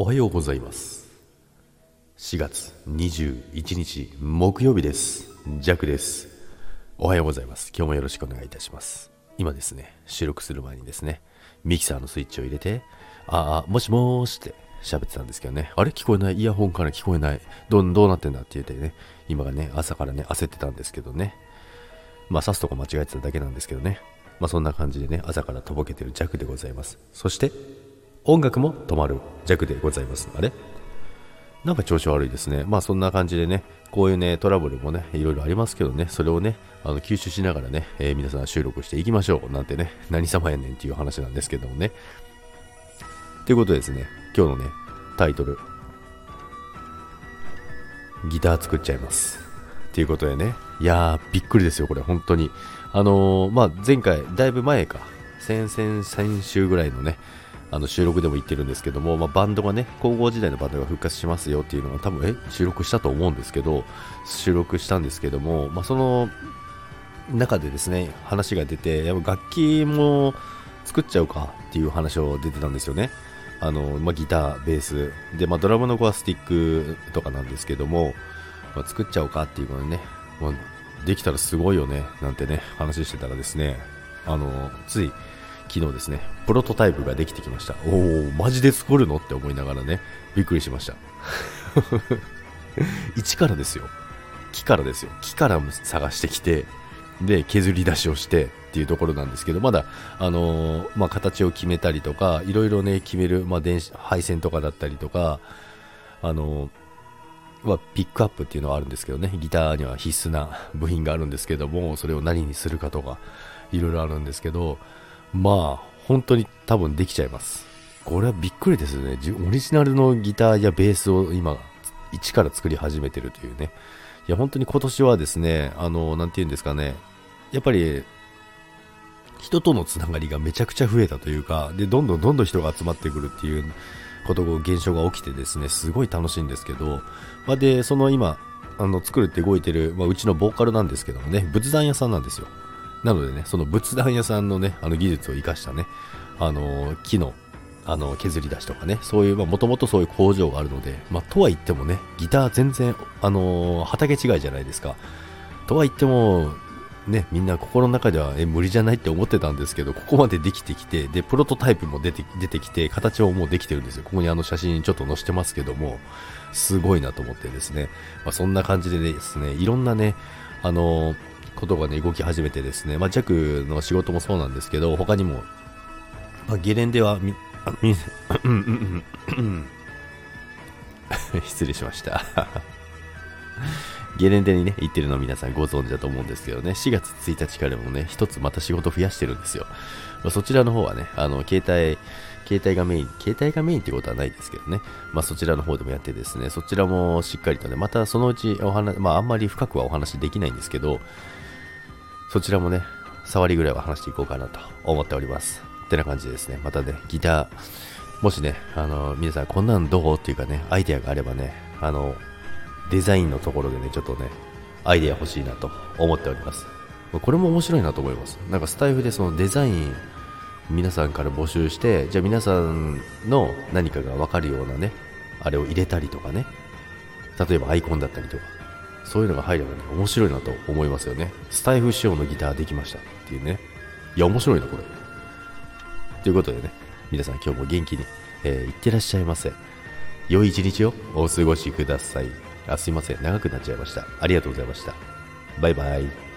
おはようございます。4月21日木曜日です。ジャクです。おはようございます。今日もよろしくお願いいたします。今ですね収録する前にですねミキサーのスイッチを入れてああもしもーしって喋ってたんですけどね。あれ？聞こえない？イヤホンから聞こえない？どうどうなってんだって言ってね今がね朝からね焦ってたんですけどね。まあ刺すとこ間違えてただけなんですけどね。まあそんな感じでね朝からとぼけてる弱でございます。そして音楽も止まる。弱でございますあれなんか調子悪いですね。まあそんな感じでね、こういうね、トラブルもね、いろいろありますけどね、それをね、あの吸収しながらね、えー、皆さん収録していきましょう。なんてね、何様やねんっていう話なんですけどもね。ということでですね、今日のね、タイトル、ギター作っちゃいます。ということでね、いやー、びっくりですよ、これ、本当に。あのー、まあ前回、だいぶ前か、先々、先週ぐらいのね、あの収録でも言ってるんですけども、まあ、バンドがね、高校時代のバンドが復活しますよっていうのが多分、え、収録したと思うんですけど、収録したんですけども、まあ、その中でですね、話が出て、やっぱ楽器も作っちゃうかっていう話を出てたんですよね。あの、まあ、ギター、ベース、で、まあ、ドラムの子はスティックとかなんですけども、まあ、作っちゃおうかっていうのね、まあ、できたらすごいよね、なんてね、話してたらですね、あの、つい、昨日ですね、プロトタイプができてきました。おお、マジで作るのって思いながらね、びっくりしました。一からですよ。木からですよ。木から探してきて、で、削り出しをしてっていうところなんですけど、まだ、あのー、まあ、形を決めたりとか、いろいろね、決める、まあ、電子、配線とかだったりとか、あのー、はピックアップっていうのはあるんですけどね、ギターには必須な部品があるんですけども、それを何にするかとか、いろいろあるんですけど、まあ、本当に多分できちゃいます。これはびっくりですよね。オリジナルのギターやベースを今、一から作り始めてるというね。いや、本当に今年はですね、あの、なんて言うんですかね、やっぱり、人とのつながりがめちゃくちゃ増えたというか、で、どんどんどんどん人が集まってくるっていうことが、現象が起きてですね、すごい楽しいんですけど、まあ、で、その今、あの、作るって動いてる、まあ、うちのボーカルなんですけどもね、仏壇屋さんなんですよ。なのでね、その仏壇屋さんのね、あの技術を生かしたね、あの木のあの削り出しとかね、そういう、もともとそういう工場があるので、まあ、とは言ってもね、ギター全然、あの畑違いじゃないですか。とは言っても、ね、みんな心の中ではえ無理じゃないって思ってたんですけど、ここまでできてきて、で、プロトタイプも出て出てきて、形ももうできてるんですよ。ここにあの写真ちょっと載せてますけども、すごいなと思ってですね、まあ、そんな感じでですね、いろんなね、あのことがね、動き始めてですね、まあ、弱の仕事もそうなんですけど、他にも、まあ、ゲレンデはみ、あ、み、失礼しました ゲレンデにね、行ってるの皆さんご存知だと思うんですけどね、4月1日からもね、一つまた仕事増やしてるんですよ。まあ、そちらの方はね、あの、携帯、携帯がメイン、携帯がメインってことはないですけどね、まあそちらの方でもやってですね、そちらもしっかりとね、またそのうちお話、まああんまり深くはお話できないんですけど、そちらもね、触りぐらいは話していこうかなと思っております。ってな感じですね。またね、ギター、もしね、あの、皆さんこんなんどう？っていうかね、アイデアがあればね、あの、デザインのところでね、ちょっとね、アイデア欲しいなと思っております。これも面白いなと思います。なんかスタイフでそのデザイン、皆さんから募集して、じゃあ皆さんの何かがわかるようなね、あれを入れたりとかね、例えばアイコンだったりとか、そういうのが入ればね、面白いなと思いますよね。スタイフ仕様のギターできましたっていうね。いや、面白いな、これ。ということでね、皆さん今日も元気に、えー、いってらっしゃいませ。良い一日をお過ごしください。あ、すいません。長くなっちゃいました。ありがとうございました。バイバイ。